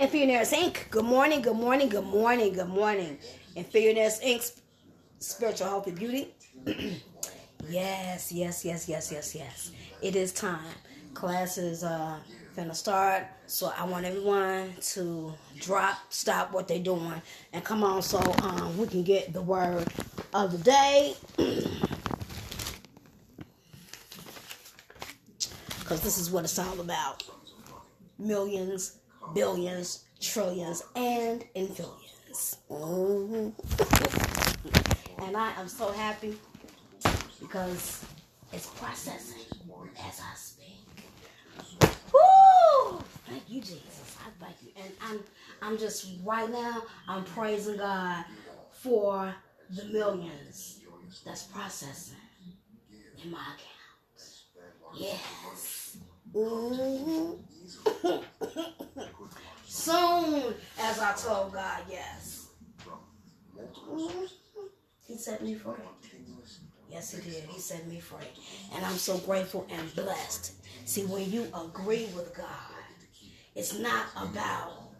Infillionaires Inc. Good morning, good morning, good morning, good morning. And Infillionaires Inc. Spiritual Health and Beauty. yes, yes, yes, yes, yes, yes. It is time. Class is uh finna start. So I want everyone to drop, stop what they're doing, and come on so um we can get the word of the day. Because this is what it's all about. Millions, billions, trillions, and infillions. Mm-hmm. and I am so happy because it's processing as I speak. Woo! Thank you, Jesus. I thank you. And I'm I'm just right now I'm praising God for the millions that's processing in my account. Yes. Mm-hmm. Soon, as I told God, yes. He set me free. Yes, he did. He set me free. And I'm so grateful and blessed. See, when you agree with God, it's not about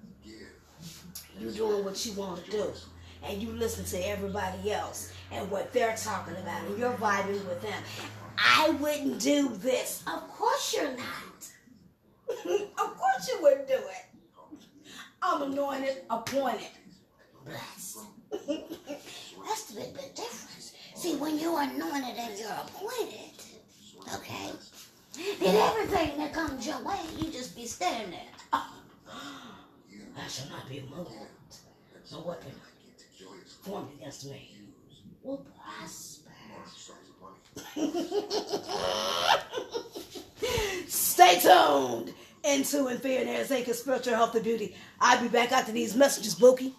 you doing what you want to do. And you listen to everybody else and what they're talking about, and you're vibing with them. I wouldn't do this. Of course you're not. Of course you wouldn't do it. I'm anointed, appointed, blessed. That's the big, big difference. See, when you're anointed and you're appointed, okay, then everything that comes your way, you just be standing there. Oh, I shall not be moved. No weapon formed against me will prosper. Stay tuned into Infillionaires Inc. Spiritual Health and Beauty. I'll be back after these messages, Bookie.